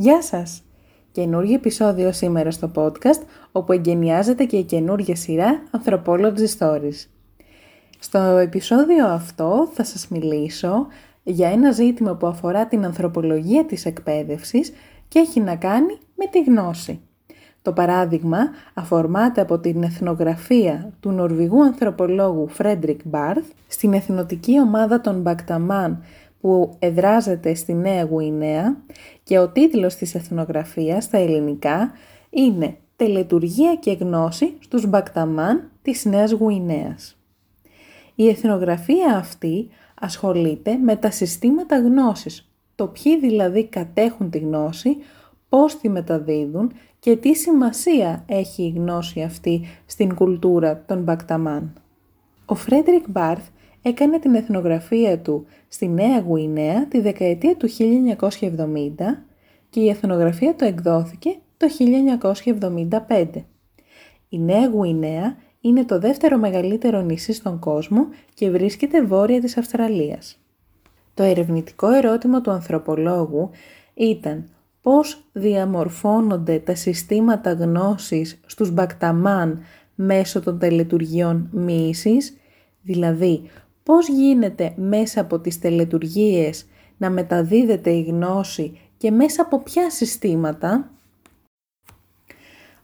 Γεια σας! Καινούργιο επεισόδιο σήμερα στο podcast, όπου εγκαινιάζεται και η καινούργια σειρά Anthropology Stories. Στο επεισόδιο αυτό θα σας μιλήσω για ένα ζήτημα που αφορά την ανθρωπολογία της εκπαίδευσης και έχει να κάνει με τη γνώση. Το παράδειγμα αφορμάται από την εθνογραφία του Νορβηγού ανθρωπολόγου Φρέντρικ Μπάρθ στην εθνοτική ομάδα των Μπακταμάν που εδράζεται στη Νέα Γουινέα και ο τίτλος της εθνογραφίας στα ελληνικά είναι «Τελετουργία και γνώση στους Μπακταμάν της Νέας Γουινέας». Η εθνογραφία αυτή ασχολείται με τα συστήματα γνώσης, το ποιοι δηλαδή κατέχουν τη γνώση, πώς τη μεταδίδουν και τι σημασία έχει η γνώση αυτή στην κουλτούρα των Μπακταμάν. Ο Φρέντρικ Μπάρθ έκανε την εθνογραφία του στη Νέα Γουινέα τη δεκαετία του 1970 και η εθνογραφία του εκδόθηκε το 1975. Η Νέα Γουινέα είναι το δεύτερο μεγαλύτερο νησί στον κόσμο και βρίσκεται βόρεια της Αυστραλίας. Το ερευνητικό ερώτημα του ανθρωπολόγου ήταν πώς διαμορφώνονται τα συστήματα γνώσης στους Μπακταμάν μέσω των τελετουργιών μοίησης, δηλαδή πώς γίνεται μέσα από τις τελετουργίες να μεταδίδεται η γνώση και μέσα από ποια συστήματα;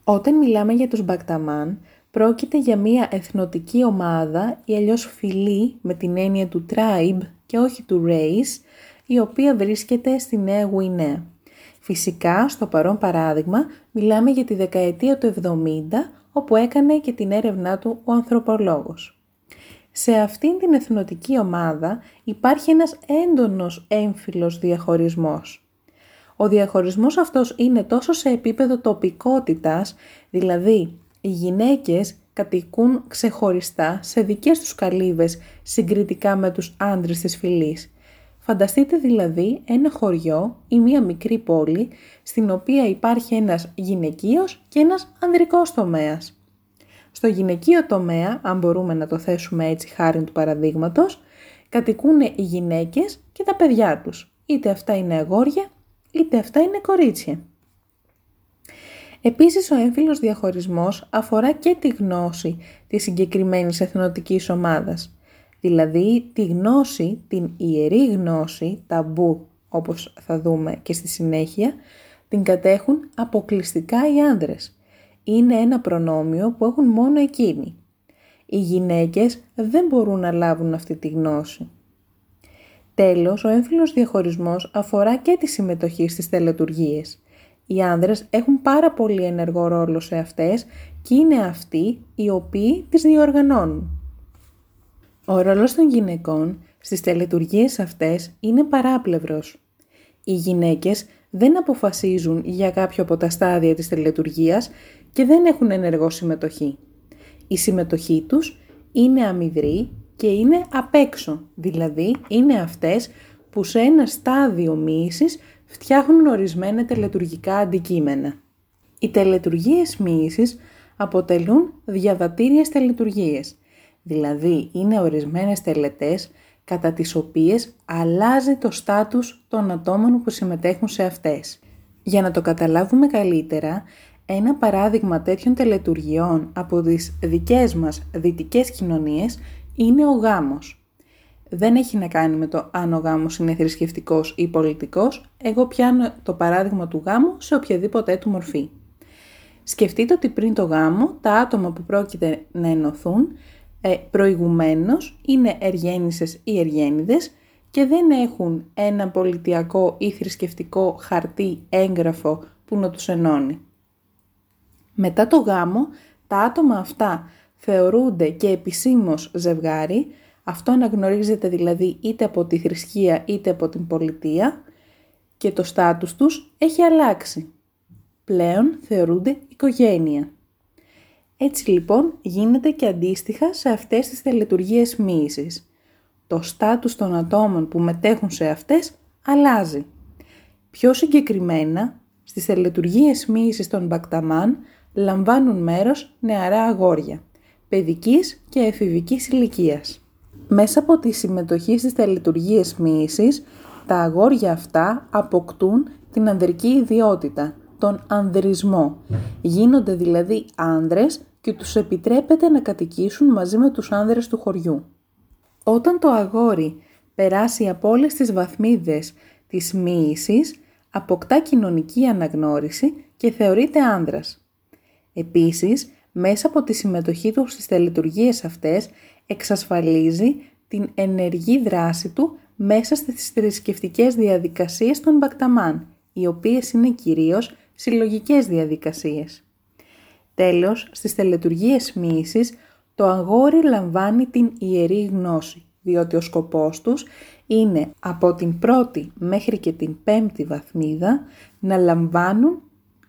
Όταν μιλάμε για τους μπακταμάν, πρόκειται για μία εθνοτική ομάδα ή αλλιώς φυλή με την έννοια του tribe και όχι του race, η οποία βρίσκεται στη Νέα Γουινέα. Φυσικά, στο παρόν παράδειγμα, μιλάμε για τη δεκαετία του 70, όπου έκανε και την έρευνά του ο ανθρωπολόγος. Σε αυτήν την εθνοτική ομάδα υπάρχει ένας έντονος έμφυλος διαχωρισμός. Ο διαχωρισμός αυτός είναι τόσο σε επίπεδο τοπικότητας, δηλαδή οι γυναίκες κατοικούν ξεχωριστά σε δικές τους καλύβες συγκριτικά με τους άντρες της φυλής Φανταστείτε δηλαδή ένα χωριό ή μία μικρή πόλη στην οποία υπάρχει ένας γυναικείος και ένας ανδρικός τομέας. Στο γυναικείο τομέα, αν μπορούμε να το θέσουμε έτσι χάρη του παραδείγματος, κατοικούν οι γυναίκες και τα παιδιά τους. Είτε αυτά είναι αγόρια, είτε αυτά είναι κορίτσια. Επίσης ο έμφυλος διαχωρισμός αφορά και τη γνώση της συγκεκριμένης εθνοτικής ομάδας δηλαδή τη γνώση, την ιερή γνώση, ταμπού όπως θα δούμε και στη συνέχεια, την κατέχουν αποκλειστικά οι άνδρες. Είναι ένα προνόμιο που έχουν μόνο εκείνοι. Οι γυναίκες δεν μπορούν να λάβουν αυτή τη γνώση. Τέλος, ο έμφυλος διαχωρισμός αφορά και τη συμμετοχή στις τελετουργίες. Οι άνδρες έχουν πάρα πολύ ενεργό ρόλο σε αυτές και είναι αυτοί οι οποίοι τις διοργανώνουν. Ο ρόλος των γυναικών στις τελετουργίες αυτές είναι παράπλευρος. Οι γυναίκες δεν αποφασίζουν για κάποιο από τα στάδια της τελετουργίας και δεν έχουν ενεργό συμμετοχή. Η συμμετοχή τους είναι αμυδρή και είναι απ' έξω, δηλαδή είναι αυτές που σε ένα στάδιο μοίησης φτιάχνουν ορισμένα τελετουργικά αντικείμενα. Οι τελετουργίες μοίησης αποτελούν διαβατήριες τελετουργίες, δηλαδή είναι ορισμένες τελετές κατά τις οποίες αλλάζει το στάτους των ατόμων που συμμετέχουν σε αυτές. Για να το καταλάβουμε καλύτερα, ένα παράδειγμα τέτοιων τελετουργιών από τις δικές μας δυτικές κοινωνίες είναι ο γάμος. Δεν έχει να κάνει με το αν ο γάμος είναι θρησκευτικός ή πολιτικός, εγώ πιάνω το παράδειγμα του γάμου σε οποιαδήποτε του μορφή. Σκεφτείτε ότι πριν το γάμο, τα άτομα που πρόκειται να ενωθούν ε, προηγουμένως είναι εργένισες ή εργένιδες και δεν έχουν ένα πολιτιακό ή θρησκευτικό χαρτί έγγραφο που να τους ενώνει. Μετά το γάμο, τα άτομα αυτά θεωρούνται και επισήμως ζευγάρι, αυτό αναγνωρίζεται δηλαδή είτε από τη θρησκεία είτε από την πολιτεία και το στάτους τους έχει αλλάξει. Πλέον θεωρούνται οικογένεια. Έτσι λοιπόν γίνεται και αντίστοιχα σε αυτές τις τελετουργίες μοίησης. Το στάτους των ατόμων που μετέχουν σε αυτές αλλάζει. Πιο συγκεκριμένα, στις τελετουργίες μοίησης των Μπακταμάν λαμβάνουν μέρος νεαρά αγόρια, παιδικής και εφηβικής ηλικίας. Μέσα από τη συμμετοχή στις τελετουργίες μοίησης, τα αγόρια αυτά αποκτούν την ανδρική ιδιότητα, τον ανδρισμό. Γίνονται δηλαδή άνδρες και τους επιτρέπεται να κατοικήσουν μαζί με τους άνδρες του χωριού. Όταν το αγόρι περάσει από όλες τις βαθμίδες της μοίησης, αποκτά κοινωνική αναγνώριση και θεωρείται άνδρας. Επίσης, μέσα από τη συμμετοχή του στις τελετουργίες αυτές, εξασφαλίζει την ενεργή δράση του μέσα στις θρησκευτικές διαδικασίες των Μπακταμάν, οι οποίες είναι κυρίως συλλογικές διαδικασίες. Τέλος, στις τελετουργίες μοίησης, το αγόρι λαμβάνει την ιερή γνώση, διότι ο σκοπός τους είναι από την πρώτη μέχρι και την πέμπτη βαθμίδα να λαμβάνουν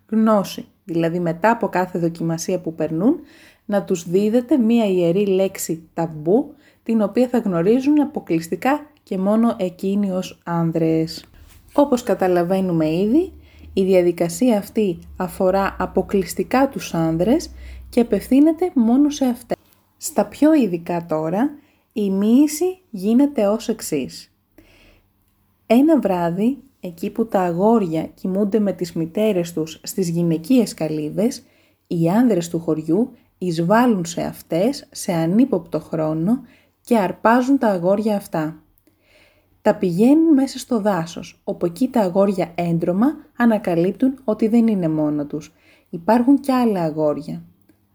γνώση. Δηλαδή μετά από κάθε δοκιμασία που περνούν να τους δίδεται μία ιερή λέξη ταμπού την οποία θα γνωρίζουν αποκλειστικά και μόνο εκείνοι ως άνδρες. Όπως καταλαβαίνουμε ήδη, η διαδικασία αυτή αφορά αποκλειστικά τους άνδρες και απευθύνεται μόνο σε αυτές. Στα πιο ειδικά τώρα, η μοίηση γίνεται ως εξής. Ένα βράδυ, εκεί που τα αγόρια κοιμούνται με τις μητέρες τους στις γυναικείες καλύβες, οι άνδρες του χωριού εισβάλλουν σε αυτές σε ανύποπτο χρόνο και αρπάζουν τα αγόρια αυτά. Τα πηγαίνουν μέσα στο δάσος, όπου εκεί τα αγόρια έντρομα ανακαλύπτουν ότι δεν είναι μόνο τους. Υπάρχουν και άλλα αγόρια.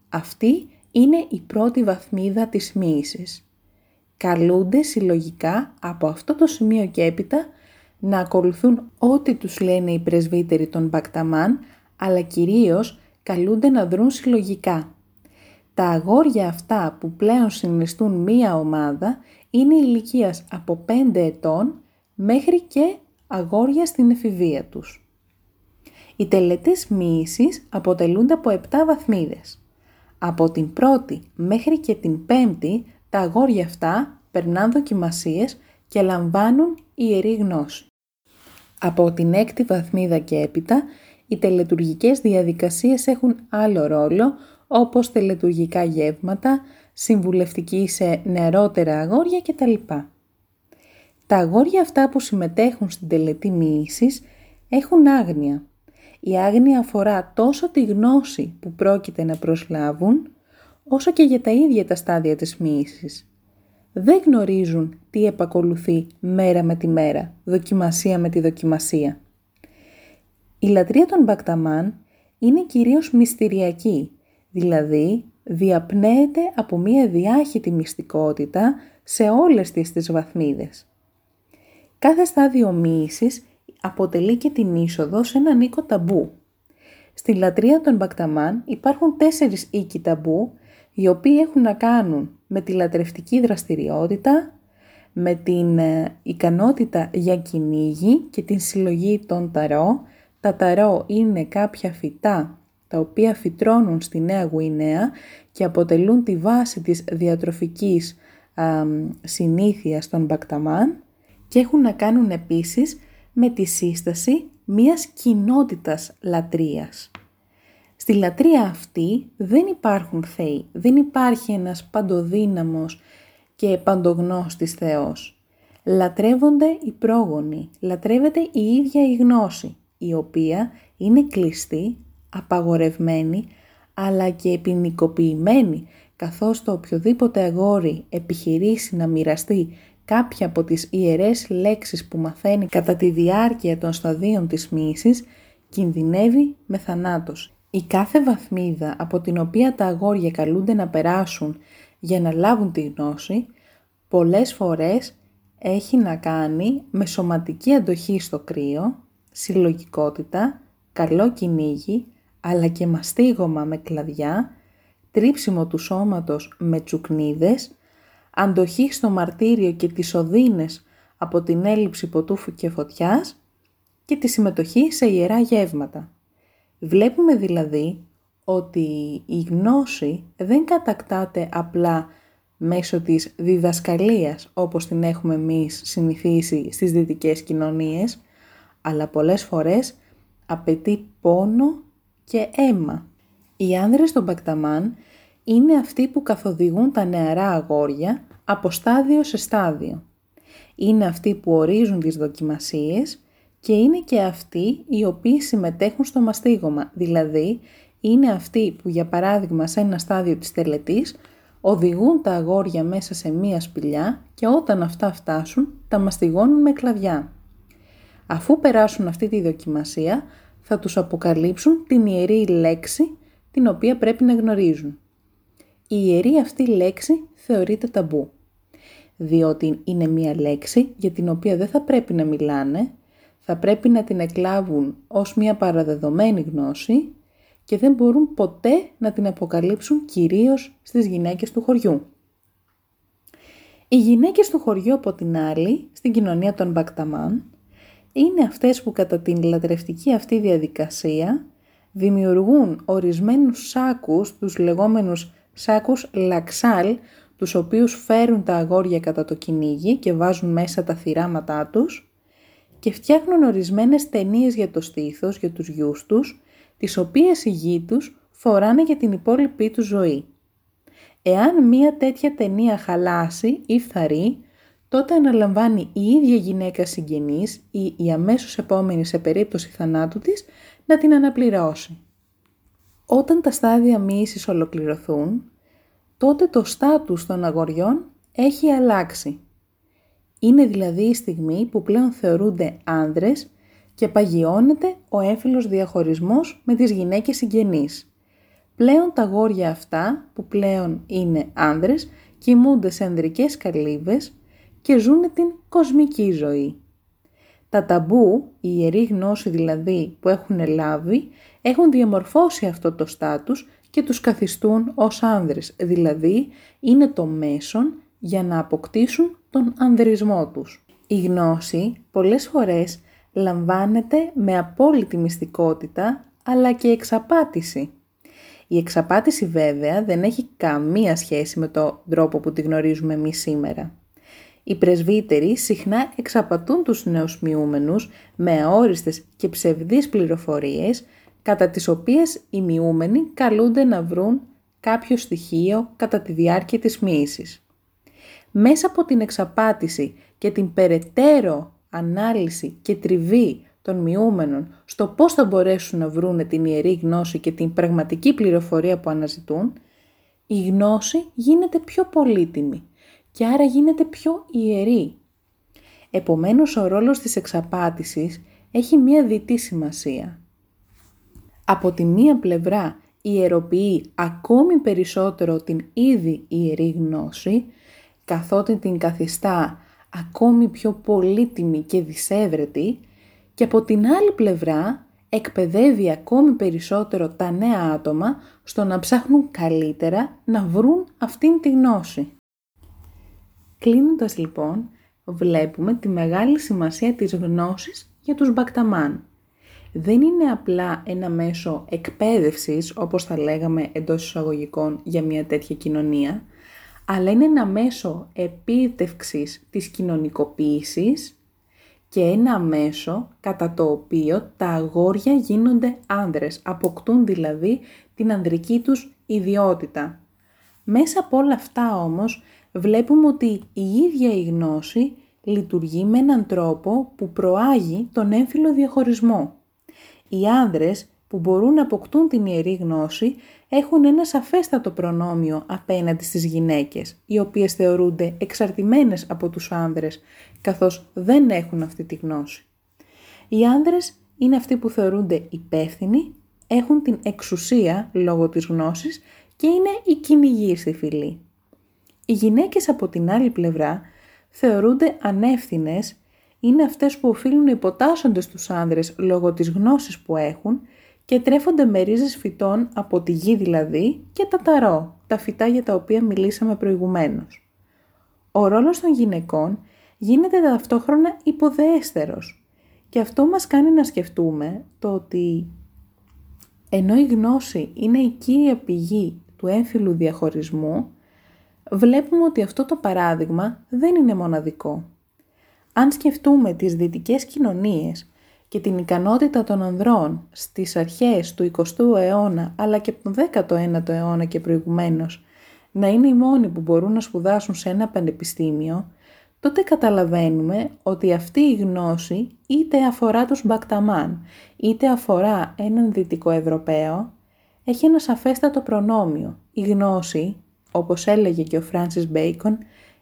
Αυτή είναι η πρώτη βαθμίδα της μοίησης. Καλούνται συλλογικά από αυτό το σημείο και έπειτα να ακολουθούν ό,τι τους λένε οι πρεσβύτεροι των Μπακταμάν, αλλά κυρίως καλούνται να δρουν συλλογικά. Τα αγόρια αυτά που πλέον συνιστούν μία ομάδα είναι ηλικίας από 5 ετών μέχρι και αγόρια στην εφηβεία τους. Οι τελετές μοίησης αποτελούνται από 7 βαθμίδες. Από την πρώτη μέχρι και την πέμπτη τα αγόρια αυτά περνάνε δοκιμασίες και λαμβάνουν ιερή γνώση. Από την έκτη βαθμίδα και έπειτα, οι τελετουργικές διαδικασίες έχουν άλλο ρόλο, όπως τελετουργικά γεύματα, συμβουλευτική σε νεαρότερα αγόρια κτλ. Τα αγόρια αυτά που συμμετέχουν στην τελετή μοίησης έχουν άγνοια. Η άγνοια αφορά τόσο τη γνώση που πρόκειται να προσλάβουν, όσο και για τα ίδια τα στάδια της μοίησης. Δεν γνωρίζουν τι επακολουθεί μέρα με τη μέρα, δοκιμασία με τη δοκιμασία. Η λατρεία των Μπακταμάν είναι κυρίως μυστηριακή, δηλαδή διαπνέεται από μία διάχυτη μυστικότητα σε όλες τις τις βαθμίδες. Κάθε στάδιο μοίησης αποτελεί και την είσοδο σε έναν οίκο ταμπού. Στη λατρεία των Μπακταμάν υπάρχουν τέσσερις οίκοι ταμπού, οι οποίοι έχουν να κάνουν με τη λατρευτική δραστηριότητα, με την ε, ικανότητα για κυνήγι και την συλλογή των ταρό. Τα ταρό είναι κάποια φυτά τα οποία φυτρώνουν στη Νέα Γουινέα και αποτελούν τη βάση της διατροφικής α, συνήθειας των Μπακταμάν και έχουν να κάνουν επίσης με τη σύσταση μιας κοινότητας λατρείας. Στη λατρεία αυτή δεν υπάρχουν θεοί, δεν υπάρχει ένας παντοδύναμος και παντογνώστης Θεός. Λατρεύονται οι πρόγονοι, λατρεύεται η ίδια η γνώση, η οποία είναι κλειστή απαγορευμένη αλλά και ποινικοποιημένη καθώς το οποιοδήποτε αγόρι επιχειρήσει να μοιραστεί κάποια από τις ιερές λέξεις που μαθαίνει κατά τη διάρκεια των σταδίων της μύσης κινδυνεύει με θανάτος. Η κάθε βαθμίδα από την οποία τα αγόρια καλούνται να περάσουν για να λάβουν τη γνώση, πολλές φορές έχει να κάνει με σωματική αντοχή στο κρύο, συλλογικότητα, καλό κυνήγι, αλλά και μαστίγωμα με κλαδιά, τρίψιμο του σώματος με τσουκνίδες, αντοχή στο μαρτύριο και τις οδύνες από την έλλειψη ποτούφου και φωτιάς και τη συμμετοχή σε ιερά γεύματα. Βλέπουμε δηλαδή ότι η γνώση δεν κατακτάται απλά μέσω της διδασκαλίας όπως την έχουμε εμείς συνηθίσει στις δυτικές κοινωνίες, αλλά πολλές φορές απαιτεί πόνο και αίμα. Οι άνδρες των Μπακταμάν είναι αυτοί που καθοδηγούν τα νεαρά αγόρια από στάδιο σε στάδιο. Είναι αυτοί που ορίζουν τις δοκιμασίες και είναι και αυτοί οι οποίοι συμμετέχουν στο μαστίγωμα, δηλαδή είναι αυτοί που για παράδειγμα σε ένα στάδιο της τελετής οδηγούν τα αγόρια μέσα σε μία σπηλιά και όταν αυτά φτάσουν τα μαστιγώνουν με κλαδιά. Αφού περάσουν αυτή τη δοκιμασία θα τους αποκαλύψουν την ιερή λέξη την οποία πρέπει να γνωρίζουν. Η ιερή αυτή λέξη θεωρείται ταμπού, διότι είναι μία λέξη για την οποία δεν θα πρέπει να μιλάνε, θα πρέπει να την εκλάβουν ως μία παραδεδομένη γνώση και δεν μπορούν ποτέ να την αποκαλύψουν κυρίως στις γυναίκες του χωριού. Οι γυναίκες του χωριού από την άλλη, στην κοινωνία των Μπακταμάν, είναι αυτές που κατά την λατρευτική αυτή διαδικασία δημιουργούν ορισμένους σάκους, τους λεγόμενους σάκους λαξάλ, τους οποίους φέρουν τα αγόρια κατά το κυνήγι και βάζουν μέσα τα θυράματά τους και φτιάχνουν ορισμένες ταινίες για το στήθος, για τους γιους τους, τις οποίες οι γη τους φοράνε για την υπόλοιπη τους ζωή. Εάν μία τέτοια ταινία χαλάσει ή φθαρεί, τότε αναλαμβάνει η ίδια γυναίκα συγγενής ή η αμέσως επόμενη σε περίπτωση θανάτου της να την αναπληρώσει. Όταν τα στάδια μοίησης ολοκληρωθούν, τότε το στάτους των αγοριών έχει αλλάξει. Είναι δηλαδή η στιγμή που πλέον θεωρούνται άνδρες και παγιώνεται ο έμφυλος διαχωρισμός με τις γυναίκες συγγενείς. Πλέον τα γόρια αυτά, που πλέον είναι άνδρες, κοιμούνται σε ανδρικές καλύβες και ζουν την κοσμική ζωή. Τα ταμπού, η ιερή γνώση δηλαδή που έχουν λάβει, έχουν διαμορφώσει αυτό το στάτους και τους καθιστούν ως άνδρες, δηλαδή είναι το μέσον για να αποκτήσουν τον ανδρισμό τους. Η γνώση πολλές φορές λαμβάνεται με απόλυτη μυστικότητα αλλά και εξαπάτηση. Η εξαπάτηση βέβαια δεν έχει καμία σχέση με τον τρόπο που τη γνωρίζουμε εμείς σήμερα. Οι πρεσβύτεροι συχνά εξαπατούν τους νέους μειούμενους με αόριστες και ψευδείς πληροφορίες κατά τις οποίες οι μειούμενοι καλούνται να βρουν κάποιο στοιχείο κατά τη διάρκεια της μοίησης. Μέσα από την εξαπάτηση και την περαιτέρω ανάλυση και τριβή των μειούμενων στο πώς θα μπορέσουν να βρούνε την ιερή γνώση και την πραγματική πληροφορία που αναζητούν, η γνώση γίνεται πιο πολύτιμη και άρα γίνεται πιο ιερή. Επομένως ο ρόλος της εξαπάτησης έχει μία διτή σημασία. Από τη μία πλευρά ιεροποιεί ακόμη περισσότερο την ήδη ιερή γνώση, καθότι την καθιστά ακόμη πιο πολύτιμη και δυσέβρετη και από την άλλη πλευρά εκπαιδεύει ακόμη περισσότερο τα νέα άτομα στο να ψάχνουν καλύτερα να βρουν αυτήν τη γνώση. Κλείνοντας λοιπόν, βλέπουμε τη μεγάλη σημασία της γνώσης για τους μπακταμάν. Δεν είναι απλά ένα μέσο εκπαίδευσης, όπως θα λέγαμε εντός εισαγωγικών, για μια τέτοια κοινωνία, αλλά είναι ένα μέσο επίτευξης της κοινωνικοποίησης και ένα μέσο κατά το οποίο τα αγόρια γίνονται άνδρες, αποκτούν δηλαδή την ανδρική τους ιδιότητα. Μέσα από όλα αυτά όμως βλέπουμε ότι η ίδια η γνώση λειτουργεί με έναν τρόπο που προάγει τον έμφυλο διαχωρισμό. Οι άνδρες που μπορούν να αποκτούν την ιερή γνώση έχουν ένα σαφέστατο προνόμιο απέναντι στις γυναίκες, οι οποίες θεωρούνται εξαρτημένες από τους άνδρες, καθώς δεν έχουν αυτή τη γνώση. Οι άνδρες είναι αυτοί που θεωρούνται υπεύθυνοι, έχουν την εξουσία λόγω της γνώσης και είναι οι κυνηγοί στη φυλή. Οι γυναίκες από την άλλη πλευρά θεωρούνται ανεύθυνες, είναι αυτές που οφείλουν να υποτάσσονται στους άνδρες λόγω της γνώσης που έχουν και τρέφονται με ρίζες φυτών από τη γη δηλαδή και τα ταρό, τα φυτά για τα οποία μιλήσαμε προηγουμένως. Ο ρόλος των γυναικών γίνεται ταυτόχρονα υποδεέστερος και αυτό μας κάνει να σκεφτούμε το ότι ενώ η γνώση είναι η κύρια πηγή του έμφυλου διαχωρισμού, βλέπουμε ότι αυτό το παράδειγμα δεν είναι μοναδικό. Αν σκεφτούμε τις δυτικές κοινωνίες και την ικανότητα των ανδρών στις αρχές του 20ου αιώνα αλλά και τον 19ο αιώνα και προηγουμένως να είναι οι μόνοι που μπορούν να σπουδάσουν σε ένα πανεπιστήμιο, τότε καταλαβαίνουμε ότι αυτή η γνώση είτε αφορά τους Μπακταμάν, είτε αφορά έναν Δυτικό Ευρωπαίο, έχει ένα σαφέστατο προνόμιο. Η γνώση, όπως έλεγε και ο Φράνσις Μπέικον,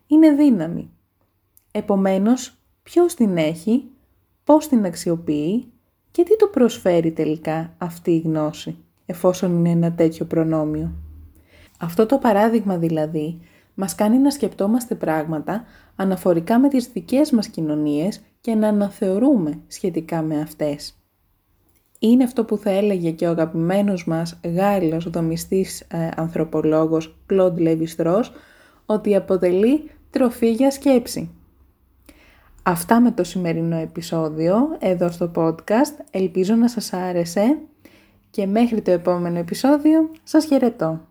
είναι δύναμη. Επομένως, ποιος την έχει, πώς την αξιοποιεί και τι του προσφέρει τελικά αυτή η γνώση, εφόσον είναι ένα τέτοιο προνόμιο. Αυτό το παράδειγμα δηλαδή μας κάνει να σκεπτόμαστε πράγματα αναφορικά με τις δικές μας κοινωνίες και να αναθεωρούμε σχετικά με αυτές. Είναι αυτό που θα έλεγε και ο αγαπημένος μας Γάλλος δομιστής ε, ανθρωπολόγος Κλοντ Λεβιστρός ότι αποτελεί τροφή για σκέψη. Αυτά με το σημερινό επεισόδιο εδώ στο podcast. Ελπίζω να σας άρεσε και μέχρι το επόμενο επεισόδιο σας χαιρετώ.